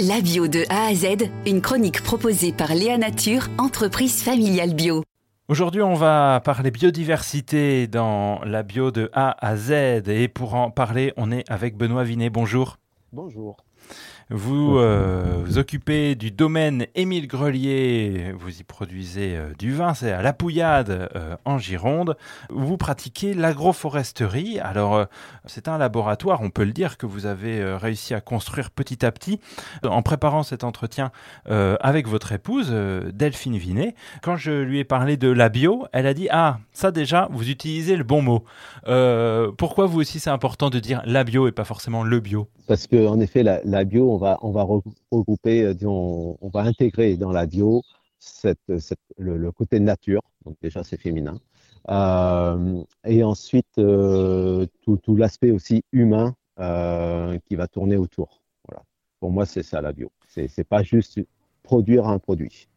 La bio de A à Z, une chronique proposée par Léa Nature, entreprise familiale bio. Aujourd'hui, on va parler biodiversité dans la bio de A à Z. Et pour en parler, on est avec Benoît Vinet. Bonjour. Bonjour. Vous euh, vous occupez du domaine Émile Grelier, vous y produisez euh, du vin, c'est à La Pouillade euh, en Gironde. Vous pratiquez l'agroforesterie. Alors c'est un laboratoire, on peut le dire, que vous avez réussi à construire petit à petit en préparant cet entretien avec votre épouse Delphine Vinet. Quand je lui ai parlé de la bio, elle a dit ah ça déjà vous utilisez le bon mot. pourquoi vous aussi c'est important de dire la bio et pas forcément le bio? Parce que en effet la, la bio on va, on va regrouper, euh, disons, on va intégrer dans la bio cette, le, côté nature, donc déjà c'est féminin, euh, et ensuite euh, tout, l'aspect aussi humain qui va tourner autour. Voilà. Pour moi, c'est ça la bio. C'est pas juste produire un produit.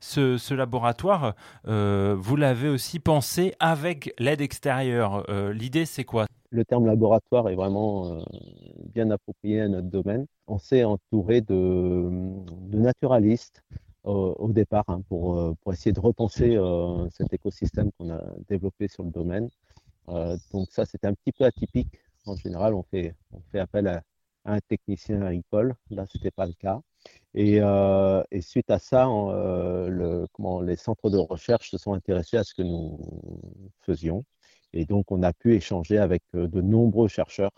Ce, laboratoire, vous l'avez aussi pensé avec l'aide extérieure. L'idée, c'est quoi? Le terme laboratoire est vraiment bien approprié à notre domaine. On s'est entouré de, naturalistes euh, au départ hein, pour, euh, pour, essayer de repenser euh, cet écosystème qu'on a développé sur le domaine. donc ça, c'était un petit peu atypique. En général, on fait, on fait appel à, un technicien agricole. Là, ce n'était pas le cas. Et, suite à ça, les centres de recherche se sont intéressés à ce que nous faisions. Et donc, on a pu échanger avec de nombreux chercheurs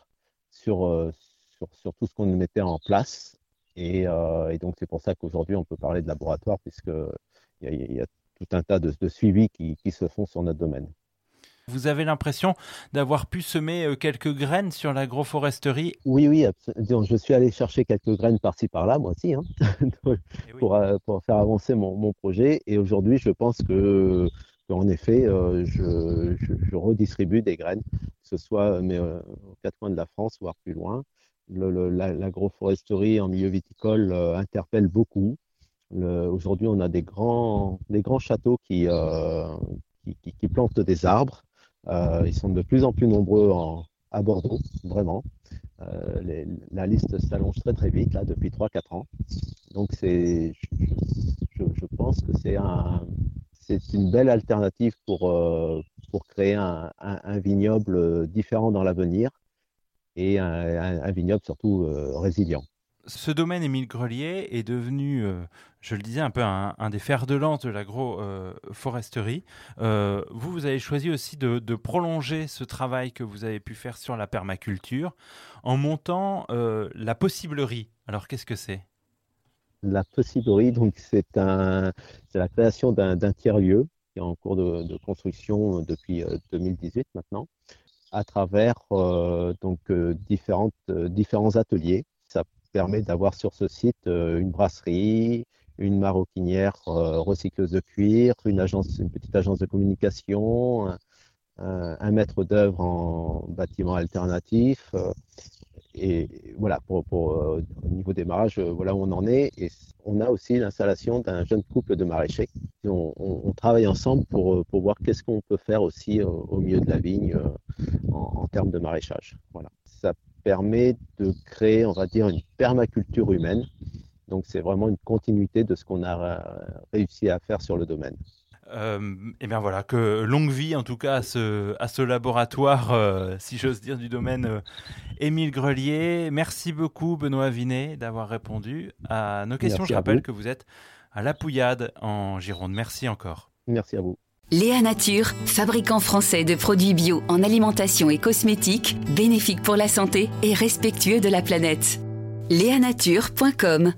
sur, sur, sur, tout ce qu'on mettait en place. Et, euh, et donc, c'est pour ça qu'aujourd'hui, on peut parler de laboratoire, puisqu'il y, y a tout un tas de, de suivis qui, qui se font sur notre domaine. Vous avez l'impression d'avoir pu semer euh, quelques graines sur l'agroforesterie? Oui, oui, je suis allé chercher quelques graines par-ci par-là, moi aussi, hein, eh pour, pour, faire avancer mon, mon projet. Et aujourd'hui, je pense que en effet, euh, je, redistribue des graines, que ce soit mais, euh, aux quatre coins de la France, voire plus loin. L'agroforesterie en milieu viticole euh, interpelle beaucoup. Aujourd'hui, on a des grands, châteaux qui, qui, plantent des arbres. ils sont de plus en plus nombreux à Bordeaux, vraiment. la liste s'allonge très très vite, là, depuis 3-4 ans. Donc, je, pense que c'est un, c'est une belle alternative euh, pour créer un, vignoble différent dans l'avenir et un, vignoble surtout euh, résilient. Ce domaine Émile Grelier est devenu, euh, je le disais, un peu un, des fers de lance de l'agroforesterie. vous, vous avez choisi aussi de, de, prolonger ce travail que vous avez pu faire sur la permaculture en montant la possiblerie. Alors, qu'est-ce que c'est? La possiblerie, donc c'est la création d'un tiers-lieu qui est en cours de, construction depuis 2018 euh, maintenant, à travers euh, donc euh, différentes, différents ateliers. Ça permet d'avoir sur ce site une brasserie, une maroquinière recycleuse de cuir, une agence, une petite agence de communication, un, maître d'œuvre en bâtiment alternatif, et voilà, pour, euh, au niveau démarrage, euh, voilà où on en est. Et on a aussi l'installation d'un jeune couple de maraîchers. On, travaille ensemble pour, euh, pour voir qu'est-ce qu'on peut faire aussi au milieu de la vigne en, termes de maraîchage. Voilà. Ça permet de créer, on va dire, une permaculture humaine. Donc c'est vraiment une continuité de ce qu'on a réussi à faire sur le domaine. Euh, et bien voilà, que longue vie en tout cas à ce, à ce laboratoire, euh, si j'ose dire, du domaine euh, Émile Grelier. Merci beaucoup Benoît Vinet d'avoir répondu à nos questions. Je rappelle que vous êtes à La Pouillade en Gironde. Merci encore. Merci à vous. Léa Nature, fabricant français de produits bio en alimentation et cosmétiques, bénéfique pour la santé et respectueux de la planète. Léanature.com